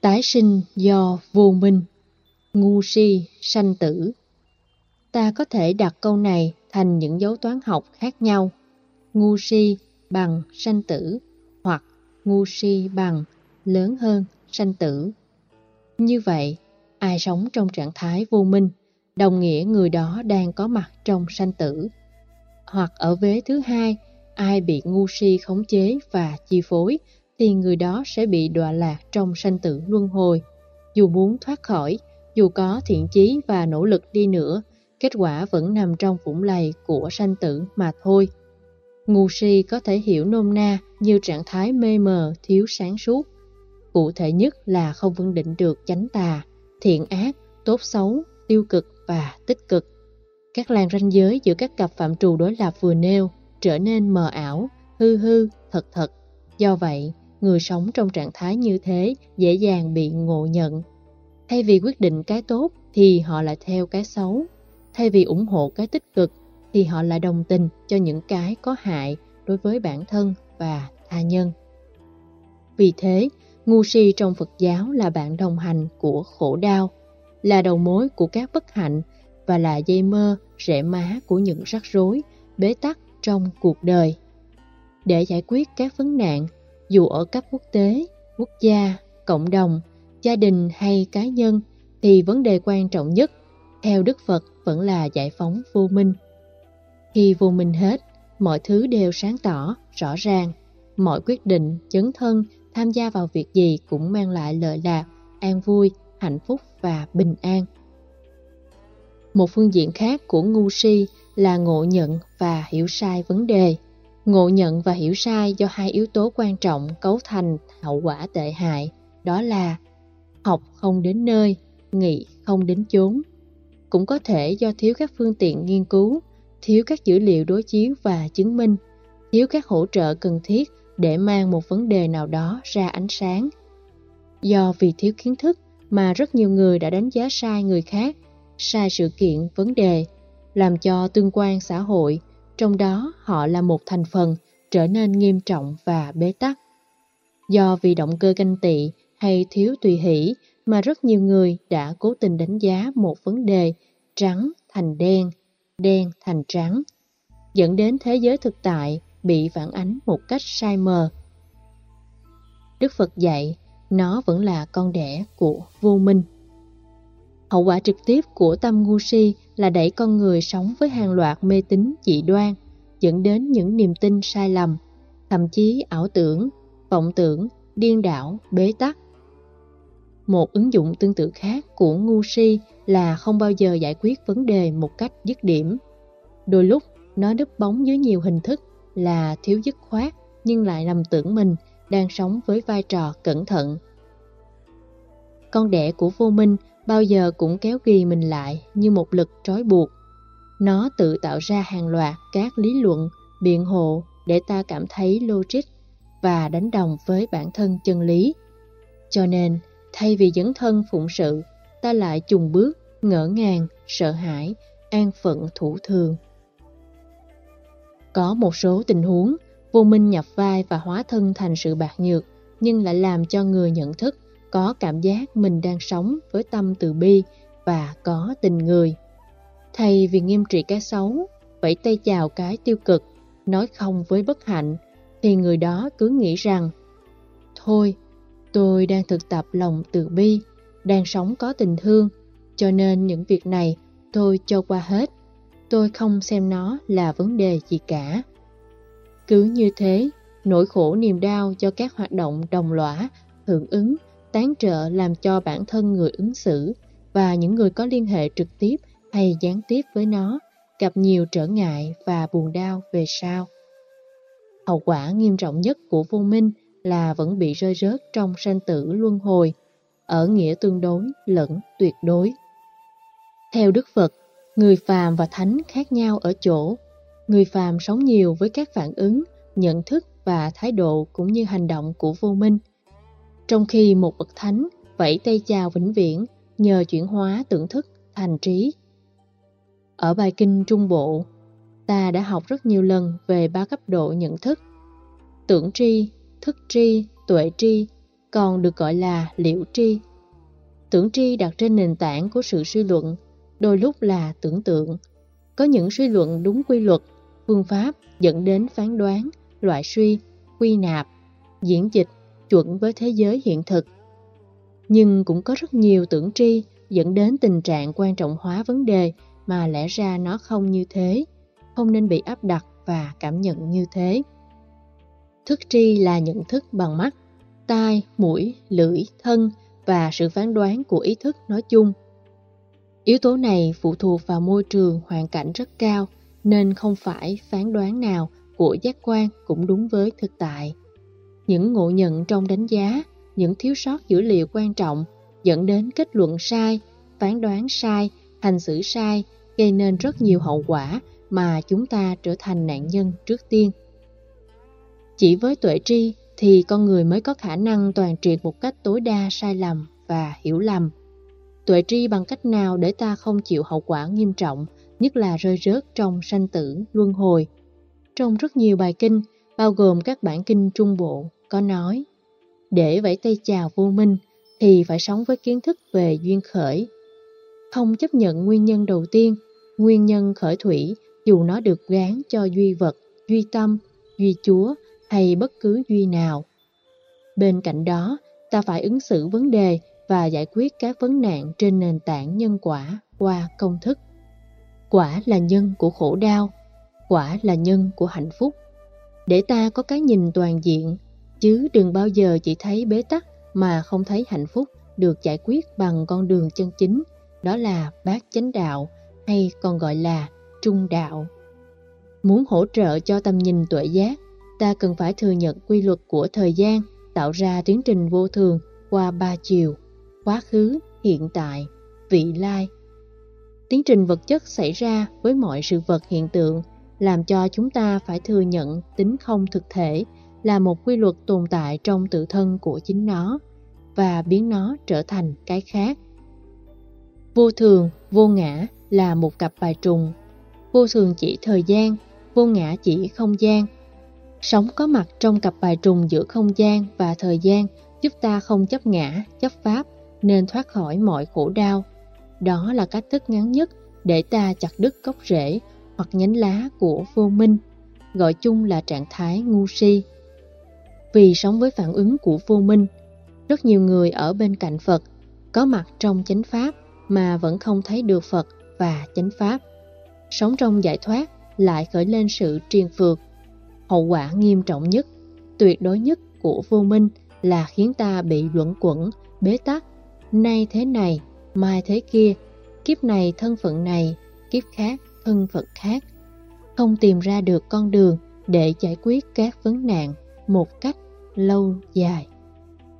Tái sinh do vô minh, ngu si, sanh tử. Ta có thể đặt câu này thành những dấu toán học khác nhau. Ngu si bằng sanh tử hoặc ngu si bằng lớn hơn sanh tử. Như vậy, ai sống trong trạng thái vô minh, đồng nghĩa người đó đang có mặt trong sanh tử. Hoặc ở vế thứ hai, ai bị ngu si khống chế và chi phối thì người đó sẽ bị đọa lạc trong sanh tử luân hồi. Dù muốn thoát khỏi, dù có thiện chí và nỗ lực đi nữa, kết quả vẫn nằm trong vũng lầy của sanh tử mà thôi. Ngu si có thể hiểu nôm na như trạng thái mê mờ, thiếu sáng suốt. Cụ thể nhất là không vững định được chánh tà, thiện ác, tốt xấu, tiêu cực và tích cực. Các làn ranh giới giữa các cặp phạm trù đối lập vừa nêu trở nên mờ ảo, hư hư, thật thật. Do vậy, người sống trong trạng thái như thế dễ dàng bị ngộ nhận. Thay vì quyết định cái tốt thì họ lại theo cái xấu. Thay vì ủng hộ cái tích cực thì họ lại đồng tình cho những cái có hại đối với bản thân và tha nhân. Vì thế, ngu si trong Phật giáo là bạn đồng hành của khổ đau, là đầu mối của các bất hạnh và là dây mơ, rễ má của những rắc rối, bế tắc trong cuộc đời. Để giải quyết các vấn nạn, dù ở cấp quốc tế, quốc gia, cộng đồng, gia đình hay cá nhân, thì vấn đề quan trọng nhất, theo Đức Phật vẫn là giải phóng vô minh. Khi vô minh hết, mọi thứ đều sáng tỏ, rõ ràng. Mọi quyết định, chấn thân, tham gia vào việc gì cũng mang lại lợi lạc, an vui, hạnh phúc và bình an. Một phương diện khác của ngu si là ngộ nhận và hiểu sai vấn đề. Ngộ nhận và hiểu sai do hai yếu tố quan trọng cấu thành hậu quả tệ hại, đó là học không đến nơi, nghị không đến chốn. Cũng có thể do thiếu các phương tiện nghiên cứu, thiếu các dữ liệu đối chiếu và chứng minh, thiếu các hỗ trợ cần thiết để mang một vấn đề nào đó ra ánh sáng. Do vì thiếu kiến thức mà rất nhiều người đã đánh giá sai người khác, sai sự kiện, vấn đề, làm cho tương quan xã hội, trong đó họ là một thành phần, trở nên nghiêm trọng và bế tắc. Do vì động cơ ganh tị hay thiếu tùy hỷ mà rất nhiều người đã cố tình đánh giá một vấn đề trắng thành đen, đen thành trắng, dẫn đến thế giới thực tại bị phản ánh một cách sai mờ. Đức Phật dạy, nó vẫn là con đẻ của vô minh. Hậu quả trực tiếp của tâm ngu si là đẩy con người sống với hàng loạt mê tín dị đoan, dẫn đến những niềm tin sai lầm, thậm chí ảo tưởng, vọng tưởng, điên đảo, bế tắc. Một ứng dụng tương tự khác của ngu si là không bao giờ giải quyết vấn đề một cách dứt điểm. Đôi lúc nó đứt bóng dưới nhiều hình thức là thiếu dứt khoát nhưng lại lầm tưởng mình đang sống với vai trò cẩn thận. Con đẻ của vô minh bao giờ cũng kéo ghi mình lại như một lực trói buộc. Nó tự tạo ra hàng loạt các lý luận, biện hộ để ta cảm thấy logic và đánh đồng với bản thân chân lý. Cho nên, thay vì dấn thân phụng sự, ta lại chùng bước, ngỡ ngàng, sợ hãi, an phận thủ thường. Có một số tình huống, vô minh nhập vai và hóa thân thành sự bạc nhược, nhưng lại làm cho người nhận thức có cảm giác mình đang sống với tâm từ bi và có tình người. Thay vì nghiêm trị cái xấu, vẫy tay chào cái tiêu cực, nói không với bất hạnh, thì người đó cứ nghĩ rằng Thôi, tôi đang thực tập lòng từ bi, đang sống có tình thương, cho nên những việc này tôi cho qua hết. Tôi không xem nó là vấn đề gì cả. Cứ như thế, nỗi khổ niềm đau cho các hoạt động đồng lõa, hưởng ứng tán trợ làm cho bản thân người ứng xử và những người có liên hệ trực tiếp hay gián tiếp với nó gặp nhiều trở ngại và buồn đau về sau. Hậu quả nghiêm trọng nhất của vô minh là vẫn bị rơi rớt trong sanh tử luân hồi, ở nghĩa tương đối lẫn tuyệt đối. Theo Đức Phật, người phàm và thánh khác nhau ở chỗ, người phàm sống nhiều với các phản ứng, nhận thức và thái độ cũng như hành động của vô minh – trong khi một bậc thánh vẫy tay chào vĩnh viễn nhờ chuyển hóa tưởng thức thành trí. Ở bài kinh Trung Bộ, ta đã học rất nhiều lần về ba cấp độ nhận thức. Tưởng tri, thức tri, tuệ tri còn được gọi là liễu tri. Tưởng tri đặt trên nền tảng của sự suy luận, đôi lúc là tưởng tượng. Có những suy luận đúng quy luật, phương pháp dẫn đến phán đoán, loại suy, quy nạp, diễn dịch chuẩn với thế giới hiện thực. Nhưng cũng có rất nhiều tưởng tri dẫn đến tình trạng quan trọng hóa vấn đề mà lẽ ra nó không như thế, không nên bị áp đặt và cảm nhận như thế. Thức tri là nhận thức bằng mắt, tai, mũi, lưỡi, thân và sự phán đoán của ý thức nói chung. Yếu tố này phụ thuộc vào môi trường hoàn cảnh rất cao nên không phải phán đoán nào của giác quan cũng đúng với thực tại. Những ngộ nhận trong đánh giá, những thiếu sót dữ liệu quan trọng dẫn đến kết luận sai, phán đoán sai, hành xử sai gây nên rất nhiều hậu quả mà chúng ta trở thành nạn nhân trước tiên. Chỉ với tuệ tri thì con người mới có khả năng toàn triệt một cách tối đa sai lầm và hiểu lầm. Tuệ tri bằng cách nào để ta không chịu hậu quả nghiêm trọng, nhất là rơi rớt trong sanh tử, luân hồi. Trong rất nhiều bài kinh, bao gồm các bản kinh trung bộ, có nói Để vẫy tay chào vô minh thì phải sống với kiến thức về duyên khởi. Không chấp nhận nguyên nhân đầu tiên, nguyên nhân khởi thủy dù nó được gán cho duy vật, duy tâm, duy chúa hay bất cứ duy nào. Bên cạnh đó, ta phải ứng xử vấn đề và giải quyết các vấn nạn trên nền tảng nhân quả qua công thức. Quả là nhân của khổ đau, quả là nhân của hạnh phúc. Để ta có cái nhìn toàn diện, chứ đừng bao giờ chỉ thấy bế tắc mà không thấy hạnh phúc được giải quyết bằng con đường chân chính, đó là bát chánh đạo hay còn gọi là trung đạo. Muốn hỗ trợ cho tầm nhìn tuệ giác, ta cần phải thừa nhận quy luật của thời gian tạo ra tiến trình vô thường qua ba chiều, quá khứ, hiện tại, vị lai. Tiến trình vật chất xảy ra với mọi sự vật hiện tượng làm cho chúng ta phải thừa nhận tính không thực thể là một quy luật tồn tại trong tự thân của chính nó và biến nó trở thành cái khác. Vô thường, vô ngã là một cặp bài trùng. Vô thường chỉ thời gian, vô ngã chỉ không gian. Sống có mặt trong cặp bài trùng giữa không gian và thời gian giúp ta không chấp ngã, chấp pháp nên thoát khỏi mọi khổ đau. Đó là cách thức ngắn nhất để ta chặt đứt gốc rễ hoặc nhánh lá của vô minh, gọi chung là trạng thái ngu si. Vì sống với phản ứng của vô minh, rất nhiều người ở bên cạnh Phật có mặt trong chánh pháp mà vẫn không thấy được Phật và chánh pháp. Sống trong giải thoát lại khởi lên sự triền phược. Hậu quả nghiêm trọng nhất, tuyệt đối nhất của vô minh là khiến ta bị luẩn quẩn, bế tắc, nay thế này, mai thế kia, kiếp này thân phận này, kiếp khác thân phận khác. Không tìm ra được con đường để giải quyết các vấn nạn một cách lâu dài.